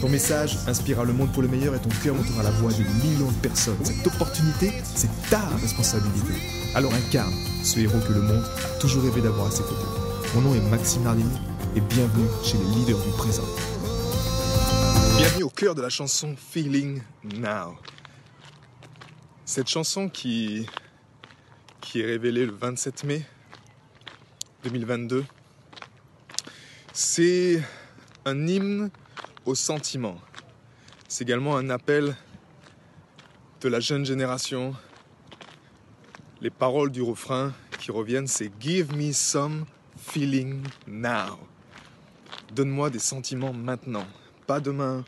Ton message inspirera le monde pour le meilleur et ton cœur montera la voix de millions de personnes. Cette opportunité, c'est ta responsabilité. Alors incarne ce héros que le monde a toujours rêvé d'avoir à ses côtés. Mon nom est Maxime Nardini et bienvenue chez les leaders du présent. Bienvenue au cœur de la chanson Feeling Now. Cette chanson qui, qui est révélée le 27 mai 2022, c'est un hymne au sentiment. C'est également un appel de la jeune génération. Les paroles du refrain qui reviennent, c'est Give me some feeling now. Donne-moi des sentiments maintenant, pas demain,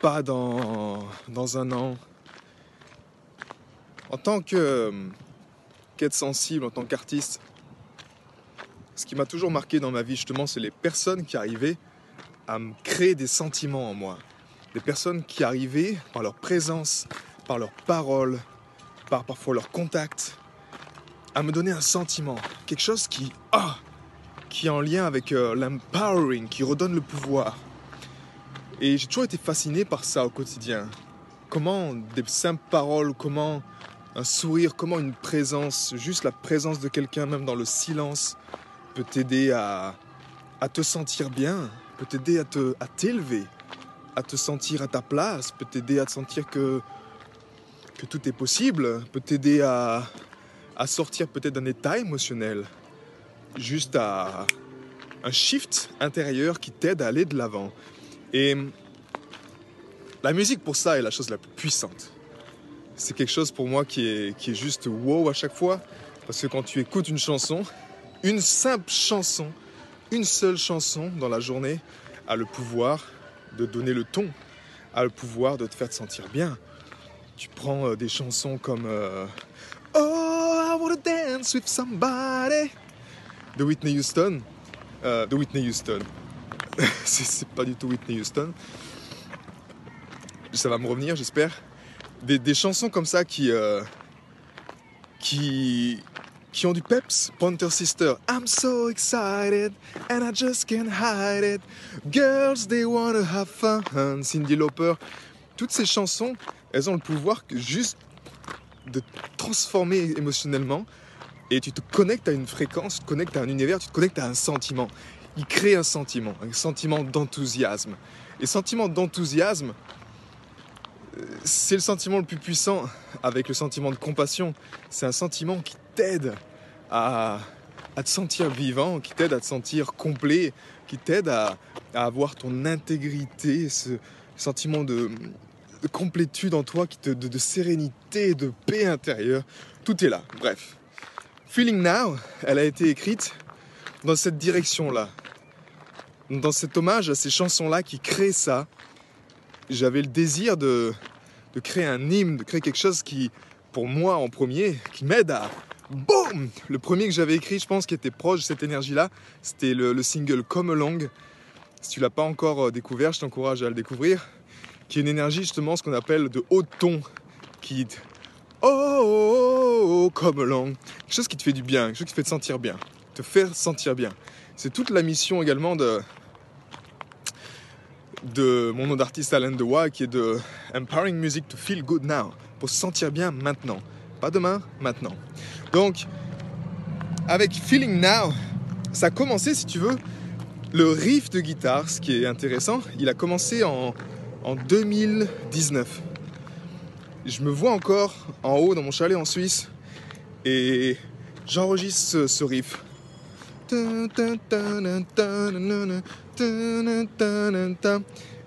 pas dans, dans un an. En tant que qu'être sensible, en tant qu'artiste, ce qui m'a toujours marqué dans ma vie, justement, c'est les personnes qui arrivaient à me créer des sentiments en moi. Des personnes qui arrivaient, par leur présence, par leurs paroles, par parfois leur contact, à me donner un sentiment. Quelque chose qui, ah, qui est en lien avec euh, l'empowering, qui redonne le pouvoir. Et j'ai toujours été fasciné par ça au quotidien. Comment des simples paroles, comment un sourire, comment une présence, juste la présence de quelqu'un, même dans le silence, peut t'aider à, à te sentir bien, peut t'aider à te à t'élever, à te sentir à ta place, peut t'aider à te sentir que que tout est possible, peut t'aider à, à sortir peut-être d'un état émotionnel, juste à un shift intérieur qui t'aide à aller de l'avant. Et la musique pour ça est la chose la plus puissante. C'est quelque chose pour moi qui est, qui est juste wow à chaque fois, parce que quand tu écoutes une chanson, une simple chanson, une seule chanson dans la journée a le pouvoir de donner le ton, a le pouvoir de te faire te sentir bien. Tu prends euh, des chansons comme euh, Oh, I wanna dance with somebody de Whitney Houston. Euh, de Whitney Houston. c'est pas du tout Whitney Houston. Ça va me revenir, j'espère. Des, chansons comme ça qui, qui, qui ont du peps. Pointer Sister, I'm so excited and I just can't hide it. Girls, they wanna have fun. Cindy Lauper. Toutes ces chansons, elles ont le pouvoir que juste de transformer émotionnellement et tu te connectes à une fréquence, tu te connectes à un univers, tu te connectes à un sentiment. Il crée un sentiment, un sentiment d'enthousiasme. Et sentiment d'enthousiasme, c'est le sentiment le plus puissant avec le sentiment de compassion. C'est un sentiment qui t'aide à, te sentir vivant, qui t'aide à te sentir complet, qui t'aide à, avoir ton intégrité, ce sentiment de, de complétude en toi, qui te, de, sérénité, de paix intérieure. Tout est là. Bref. Feeling Now, elle a été écrite dans cette direction-là. Dans cet hommage à ces chansons-là qui créent ça, j'avais le désir de, créer un hymne, de créer quelque chose qui, pour moi en premier, qui m'aide à... Boum Le premier que j'avais écrit, je pense, qui était proche de cette énergie-là, c'était le, le, single Come Along. Si tu l'as pas encore découvert, je t'encourage à le découvrir. Qui est une énergie, justement, ce qu'on appelle de haut ton, qui... Oh, oh, oh, come along. Quelque chose qui te fait du bien, quelque chose qui te fait te sentir bien, te faire sentir bien. C'est toute la mission également de, de mon nom d'artiste Alain Dewa qui est de Empowering Music to Feel Good Now, pour se sentir bien maintenant. Demain, maintenant. Donc, avec Feeling Now, ça a commencé, si tu veux, le riff de guitare, ce qui est intéressant, il a commencé en, en 2019. Je me vois encore en haut dans mon chalet en Suisse et j'enregistre ce, ce riff.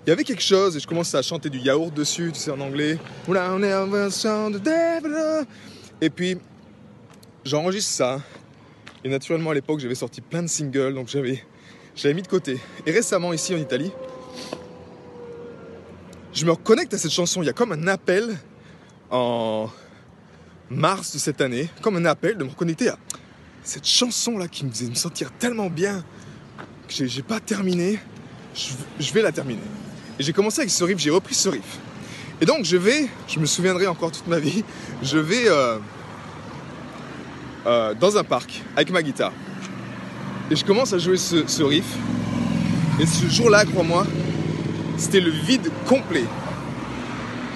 Il y avait quelque chose et je commence à chanter du yaourt dessus, tu sais, en anglais. Et puis, j'enregistre ça. Et naturellement, à l'époque, j'avais sorti plein de singles, donc j'avais, j'avais mis de côté. Et récemment, ici en Italie, je me reconnecte à cette chanson. Il y a comme un appel en mars de cette année, comme un appel de me reconnecter à cette chanson-là qui me faisait me sentir tellement bien que j'ai pas terminé. Je, vais la terminer. Et j'ai commencé avec ce riff, j'ai repris ce riff. Et donc je vais, je me souviendrai encore toute ma vie, je vais euh, euh, dans un parc avec ma guitare. Et je commence à jouer ce, riff. Et ce jour-là, crois-moi, c'était le vide complet.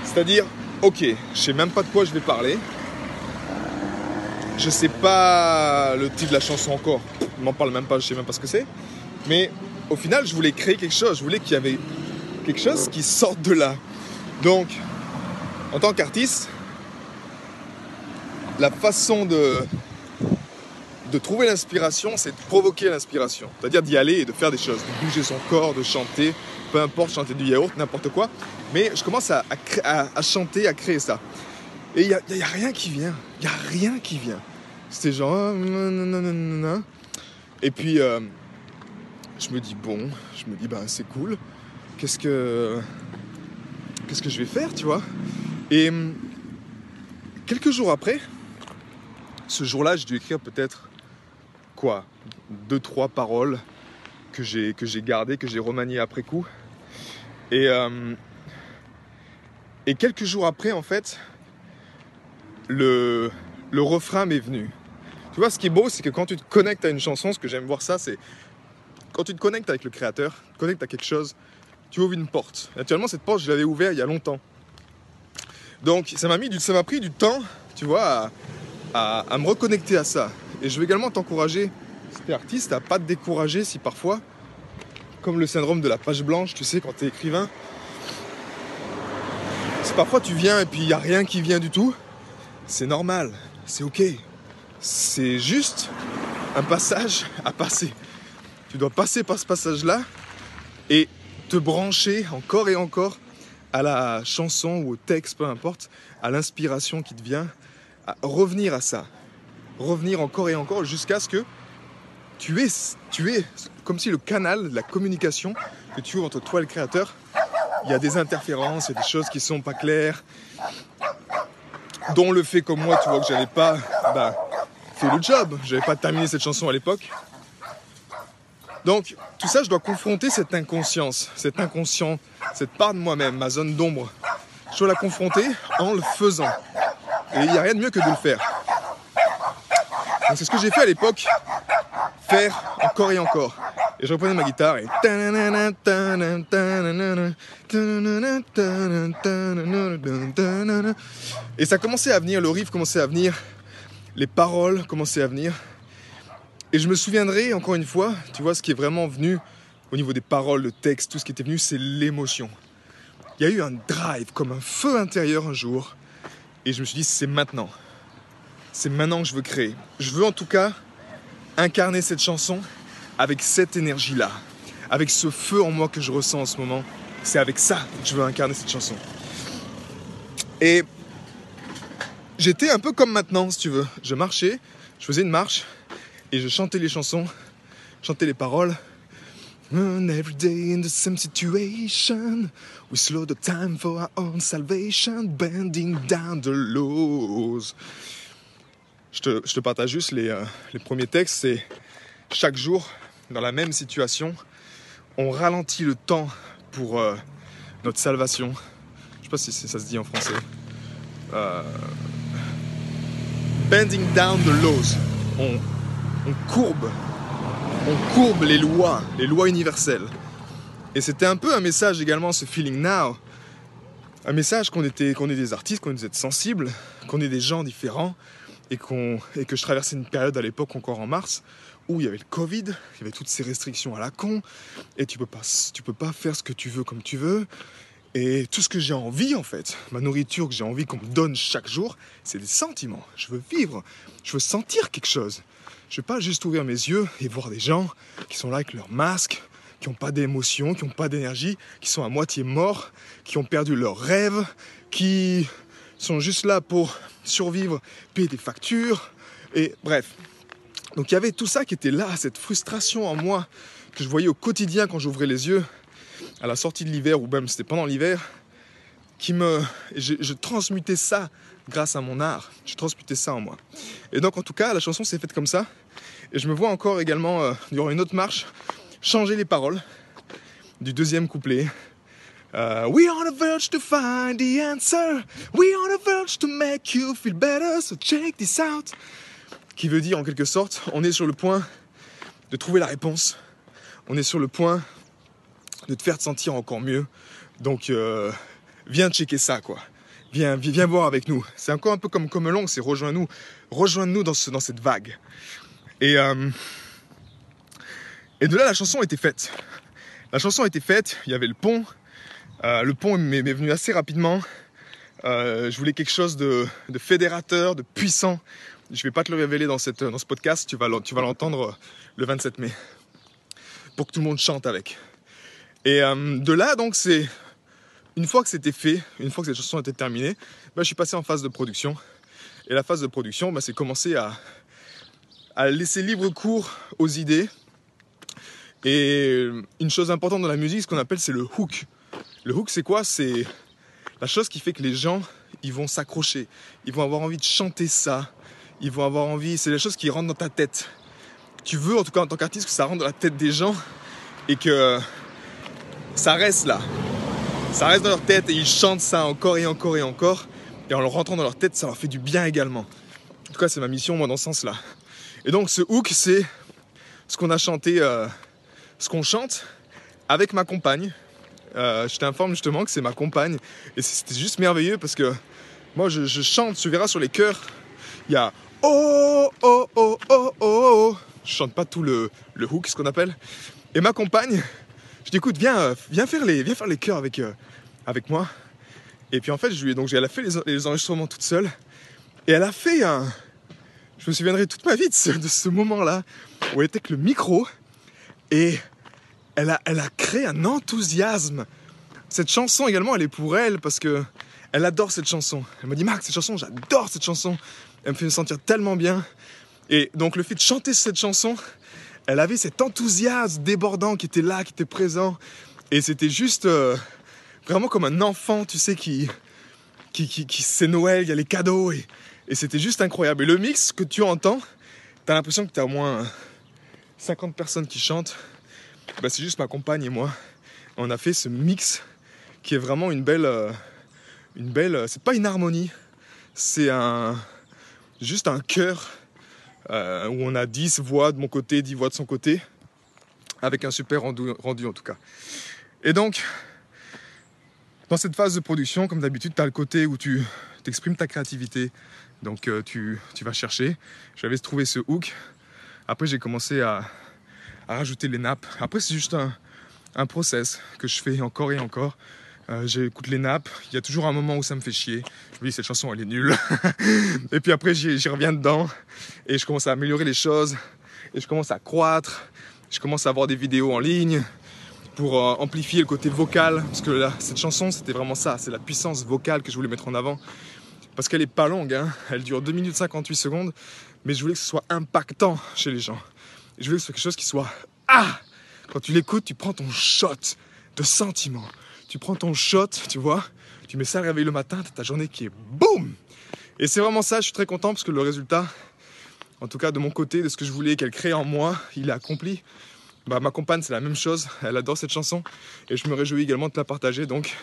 C'est-à-dire, ok, je sais même pas de quoi je vais parler. Je sais pas le titre de la chanson encore. M'en parle même pas, je sais même pas ce que c'est. Mais au final, je voulais créer quelque chose. Je voulais qu'il y avait quelque chose qui sorte de là. Donc, en tant qu'artiste, la façon de, de trouver l'inspiration, c'est de provoquer l'inspiration. C'est-à-dire d'y aller et de faire des choses, de bouger son corps, de chanter, peu importe, chanter du yaourt, n'importe quoi. Mais je commence à, chanter, à créer ça. Et il n'y a, rien qui vient. Il n'y a rien qui vient. C'était genre... Ah, et puis, euh, je me dis, bon, je me dis, ben c'est cool. Qu'est-ce que... Qu'est-ce que je vais faire, tu vois Et hum, quelques jours après, ce jour-là, j'ai dû écrire peut-être quoi Deux, trois paroles que j'ai, que j'ai gardées, que j'ai remaniées après coup. Et, euh, et quelques jours après, en fait, le, le refrain m'est venu. Tu vois, ce qui est beau, c'est que quand tu te connectes à une chanson, ce que j'aime voir ça, c'est quand tu te connectes avec le créateur, tu te connectes à quelque chose, tu ouvres une porte. Actuellement, cette porte, je l'avais ouverte il y a longtemps. Donc, ça m'a, mis ça m'a pris du temps, tu vois, à, me reconnecter à ça. Et je veux également t'encourager, si t'es artiste, à pas te décourager si parfois, comme le syndrome de la page blanche, tu sais, quand tu es écrivain, si parfois tu viens et puis il n'y a rien qui vient du tout, c'est normal, c'est ok. C'est juste un passage à passer. Tu dois passer par ce passage-là et te brancher encore et encore à la chanson ou au texte, peu importe, à l'inspiration qui te vient, revenir à ça. Revenir encore et encore jusqu'à ce que tu es, tu es comme si le canal de la communication que tu ouvres entre toi et le créateur, il y a des interférences, il y a des choses qui sont pas claires, dont le fait comme moi, tu vois, que j'avais pas bah, fait le job, j'avais pas terminé cette chanson à l'époque. Donc, tout ça, je dois confronter cette inconscience, cet inconscient, cette part de moi-même, ma zone d'ombre. Je dois la confronter en le faisant. Et il n'y a rien de mieux que de le faire. Donc, c'est ce que j'ai fait à l'époque, faire encore et encore. Et je reprenais ma guitare et... Et ça commençait à venir, le riff commençait à venir, les paroles commençaient à venir. Et je me souviendrai, encore une fois, tu vois, ce qui est vraiment venu au niveau des paroles, le texte, tout ce qui était venu, c'est l'émotion. Il y a eu un drive, comme un feu intérieur un jour. Et je me suis dit, c'est maintenant. C'est maintenant que je veux créer. Je veux en tout cas incarner cette chanson avec cette énergie-là, avec ce feu en moi que je ressens en ce moment. C'est avec ça que je veux incarner cette chanson. Et j'étais un peu comme maintenant, si tu veux. Je marchais, je faisais une marche, et je chantais les chansons, chantais les paroles. Every day in the same situation, we slow the time for our own salvation, bending down the laws. Je te, je te partage juste les, euh, les premiers textes. C'est chaque jour, dans la même situation, on ralentit le temps pour euh, notre salvation. Je sais pas si ça se dit en français. Euh, bending down the laws. On courbe, les lois, les lois universelles. Et c'était un peu un message également, ce feeling now. Un message qu'on était, est des artistes, qu'on est sensibles, qu'on est des gens différents, et, que je traversais une période à l'époque encore en mars où il y avait le Covid, il y avait toutes ces restrictions à la con, et tu peux tu peux pas faire ce que tu veux comme tu veux. Et tout ce que j'ai envie en fait, ma nourriture que j'ai envie qu'on me donne chaque jour, c'est des sentiments. Je veux vivre, je veux sentir quelque chose. Je veux pas juste ouvrir mes yeux et voir des gens qui sont là avec leur masque, qui n'ont pas d'émotion, qui n'ont pas d'énergie, qui sont à moitié morts, qui ont perdu leurs rêves, qui sont juste là pour survivre, payer des factures, et bref. Donc il y avait tout ça qui était là, cette frustration en moi que je voyais au quotidien quand j'ouvrais les yeux, à la sortie de l'hiver ou même c'était pendant l'hiver. qui me. Je, transmutais ça grâce à mon art. Je transmutais ça en moi. Et donc, en tout cas, la chanson s'est faite comme ça. Et je me vois encore également, euh, durant une autre marche, changer les paroles du deuxième couplet. Euh, we on the verge to find the answer. We on the verge to make you feel better. So check this out. Qui veut dire en quelque sorte, on est sur le point de trouver la réponse. On est sur le point de te faire te sentir encore mieux. Donc euh, viens checker ça quoi. Viens, viens voir avec nous. C'est encore un peu comme long, c'est rejoins-nous, rejoins-nous dans, ce, dans cette vague. Et, euh, et de là, la chanson était faite. La chanson était faite, il y avait le pont. Euh, le pont m'est venu assez rapidement. Euh, je voulais quelque chose de, de, fédérateur, de puissant. Je ne vais pas te le révéler dans, cette, dans ce podcast, tu vas l'entendre le 27 mai. Pour que tout le monde chante avec. Et euh, de là, donc, c'est une fois que c'était fait, une fois que cette chanson était terminée, bah, je suis passé en phase de production. Et la phase de production, bah, c'est commencer à, à laisser libre cours aux idées. Et une chose importante dans la musique, ce qu'on appelle, c'est le hook. Le hook, c'est quoi? C'est la chose qui fait que les gens, ils vont s'accrocher. Ils vont avoir envie de chanter ça. Ils vont avoir envie. C'est la chose qui rentre dans ta tête. Tu veux, en tout cas, en tant qu'artiste, que ça rentre dans la tête des gens et que ça reste là. Ça reste dans leur tête et ils chantent ça encore et encore et encore. Et en le rentrant dans leur tête, ça leur fait du bien également. En tout cas, c'est ma mission, moi, dans ce sens-là. Et donc ce hook, c'est ce qu'on a chanté, euh, ce qu'on chante avec ma compagne. Euh, je t'informe justement que c'est ma compagne. Et c'était juste merveilleux parce que moi je, chante, tu verras sur les chœurs, il y a oh oh oh oh oh oh. Je chante pas tout le hook, ce qu'on appelle. Et ma compagne, je dis écoute, viens, euh, viens faire les, viens faire les chœurs avec, avec moi. Et puis en fait, je lui, donc elle a fait les, les enregistrements toute seule. Et elle a fait un, je me souviendrai toute ma vie de ce, moment-là où elle était avec le micro et elle a, elle a créé un enthousiasme. Cette chanson également, elle est pour elle parce que elle adore cette chanson. Elle m'a dit Marc, cette chanson, j'adore cette chanson. Elle me fait me sentir tellement bien. Et donc le fait de chanter cette chanson, elle avait cet enthousiasme débordant qui était là, qui était présent. Et c'était juste euh, vraiment comme un enfant, tu sais, qui, qui, qui, qui c'est Noël, il y a les cadeaux et, c'était juste incroyable. Et le mix que tu entends, t'as l'impression que t'as au moins 50 personnes qui chantent. Bah, c'est juste ma compagne et moi. On a fait ce mix qui est vraiment une belle. Euh, une belle. C'est pas une harmonie, c'est un. Juste un chœur euh, où on a 10 voix de mon côté, 10 voix de son côté, avec un super rendu, en tout cas. Et donc, dans cette phase de production, comme d'habitude, tu as le côté où tu exprimes ta créativité, donc euh, tu, vas chercher. J'avais trouvé ce hook. Après j'ai commencé à, rajouter les nappes. Après c'est juste un, process que je fais encore et encore. Euh, j'écoute les nappes, il y a toujours un moment où ça me fait chier. Je me dis cette chanson elle est nulle. et puis après j'y reviens dedans et je commence à améliorer les choses et je commence à croître. Je commence à avoir des vidéos en ligne pour euh, amplifier le côté vocal parce que là, cette chanson c'était vraiment ça, c'est la puissance vocale que je voulais mettre en avant parce qu'elle est pas longue, hein. elle dure 2 minutes 58 secondes, mais je voulais que ce soit impactant chez les gens. je voulais que ce soit quelque chose qui soit Ah Quand tu l'écoutes, tu prends ton shot de sentiment. Tu prends ton shot, tu vois, tu mets ça à réveil le matin, ta journée qui est boum Et c'est vraiment ça, je suis très content parce que le résultat, en tout cas de mon côté, de ce que je voulais qu'elle crée en moi, il est accompli. Bah, ma compagne, c'est la même chose, elle adore cette chanson et je me réjouis également de la partager donc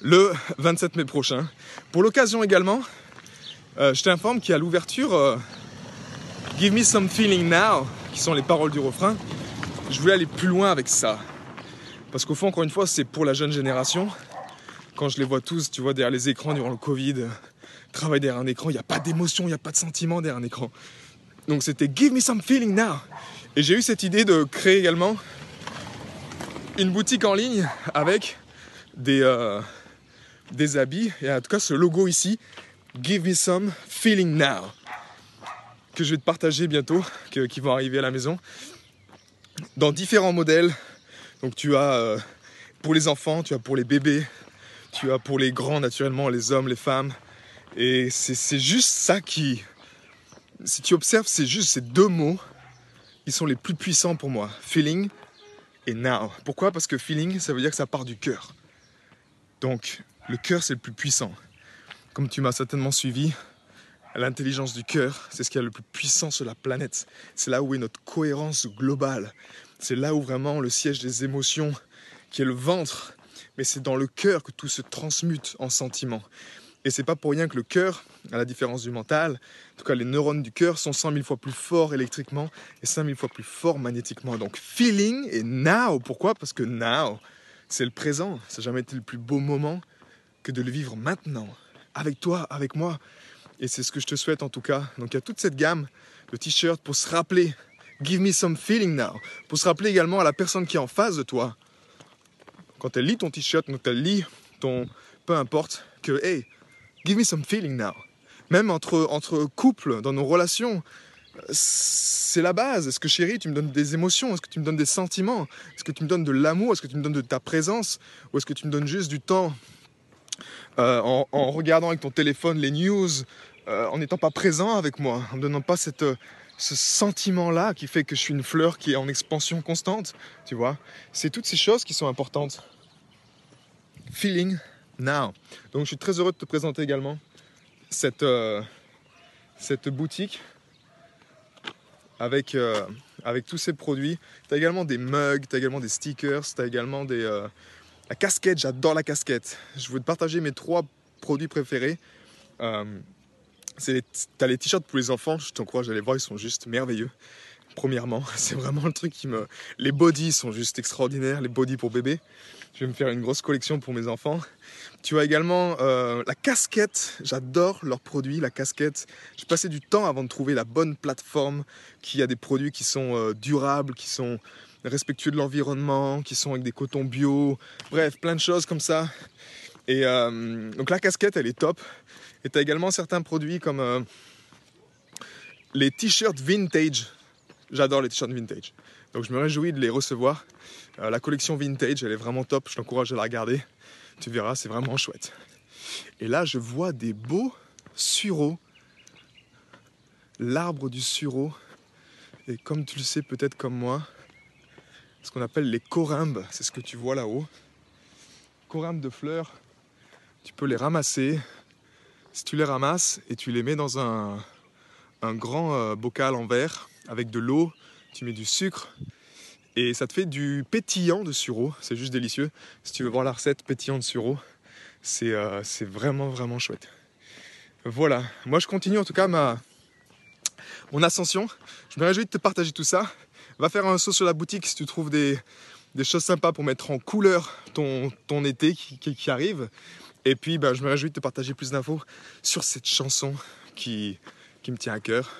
le 27 mai prochain. Pour l'occasion également, euh, je t'informe qu'il a l'ouverture euh, Give Me Some Feeling Now, qui sont les paroles du refrain. Je voulais aller plus loin avec ça. Parce qu'au fond, encore une fois, c'est pour la jeune génération. Quand je les vois tous, tu vois, derrière les écrans durant le Covid, euh, travailler derrière un écran, il n'y a pas d'émotion, il n'y a pas de sentiment derrière un écran. Donc c'était Give Me Some Feeling Now. Et j'ai eu cette idée de créer également une boutique en ligne avec des, des habits, et en tout cas ce logo ici, Give Me Some Feeling Now, que je vais te partager bientôt, qui vont arriver à la maison, dans différents modèles. Donc tu as euh, pour les enfants, tu as pour les bébés, tu as pour les grands naturellement, les hommes, les femmes. Et c'est juste ça qui, si tu observes, c'est juste ces deux mots, ils sont les plus puissants pour moi. Feeling et now. Pourquoi? Parce que feeling, ça veut dire que ça part du cœur. Donc, le cœur c'est le plus puissant. Comme tu m'as certainement suivi, l'intelligence du cœur, c'est ce qui est le plus puissant sur la planète. C'est là où est notre cohérence globale. C'est là où vraiment le siège des émotions, qui est le ventre, mais c'est dans le cœur que tout se transmute en sentiments. Et c'est pas pour rien que le cœur, à la différence du mental, en tout cas les neurones du cœur sont 100 000 fois plus forts électriquement et 100 000 fois plus forts magnétiquement. Donc feeling et now, pourquoi? Parce que now, c'est le présent. Ça n'a jamais été le plus beau moment que de le vivre maintenant, avec toi, avec moi. Et c'est ce que je te souhaite en tout cas. Donc il y a toute cette gamme de t-shirts pour se rappeler, give me some feeling now, pour se rappeler également à la personne qui est en face de toi. Quand elle lit ton t-shirt, quand elle lit ton, peu importe, que hey, give me some feeling now. Même entre, entre couples, dans nos relations, c'est la base. Est-ce que chérie, tu me donnes des émotions? Est-ce que tu me donnes des sentiments? Est-ce que tu me donnes de l'amour? Est-ce que tu me donnes de ta présence? Ou est-ce que tu me donnes juste du temps euh, en, regardant avec ton téléphone les news, euh, en n'étant pas présent avec moi, en ne donnant pas cette, ce sentiment-là qui fait que je suis une fleur qui est en expansion constante, tu vois C'est toutes ces choses qui sont importantes. Feeling now. Donc je suis très heureux de te présenter également cette, euh, cette boutique avec, euh, avec tous ces produits. Tu as également des mugs, tu as également des stickers, tu as également des, euh, la casquette, j'adore la casquette. Je veux te partager mes trois produits préférés. Euh, as les t-shirts pour les enfants, je t'encourage à les voir, ils sont juste merveilleux. Premièrement, c'est vraiment le truc qui me... Les bodies sont juste extraordinaires, les bodies pour bébé. Je vais me faire une grosse collection pour mes enfants. Tu as également euh, la casquette. J'adore leurs produits, la casquette. J'ai passé du temps avant de trouver la bonne plateforme qui a des produits qui sont euh, durables, qui sont respectueux de l'environnement, qui sont avec des cotons bio. Bref, plein de choses comme ça. Et euh, donc la casquette, elle est top. Et tu as également certains produits comme les t-shirts vintage. J'adore les t-shirts vintage. Donc je me réjouis de les recevoir. Euh, la collection vintage, elle est vraiment top. Je t'encourage à la regarder. Tu verras, c'est vraiment chouette. Et là, je vois des beaux sureaux. L'arbre du sureau. Et comme tu le sais peut-être comme moi, ce qu'on appelle les corymbes, c'est ce que tu vois là-haut. Corymbes de fleurs, tu peux les ramasser. Tu les ramasses et tu les mets dans un, un grand euh, bocal en verre avec de l'eau, tu mets du sucre et ça te fait du pétillant de sureau. C'est juste délicieux. Si tu veux voir la recette pétillant de sureau, c'est euh, vraiment vraiment chouette. Voilà, moi je continue en tout cas ma mon ascension. Je me réjouis de te partager tout ça. Va faire un saut sur la boutique si tu trouves des, des choses sympas pour mettre en couleur ton, ton été qui, arrive. Et puis ben, je me réjouis de te partager plus d'infos sur cette chanson qui, qui me tient à cœur.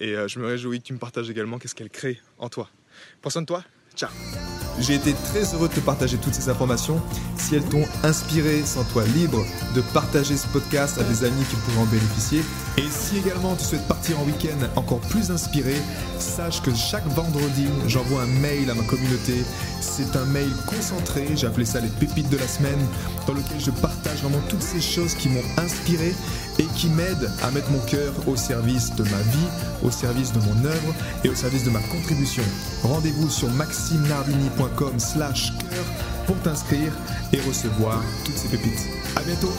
Et euh, je me réjouis que tu me partages également qu'est-ce qu'elle crée en toi. Prends soin de toi. Ciao. J'ai été très heureux de te partager toutes ces informations. Si elles t'ont inspiré, sens-toi libre de partager ce podcast à des amis qui pourraient en bénéficier. Et si également tu souhaites partir en week-end encore plus inspiré, sache que chaque vendredi, j'envoie un mail à ma communauté. C'est un mail concentré, j'ai appelé ça les pépites de la semaine, dans lequel je partage vraiment toutes ces choses qui m'ont inspiré et qui m'aident à mettre mon cœur au service de ma vie, au service de mon œuvre et au service de ma contribution. Rendez-vous sur maximenardini.com slash cœur pour t'inscrire et recevoir toutes ces pépites. À bientôt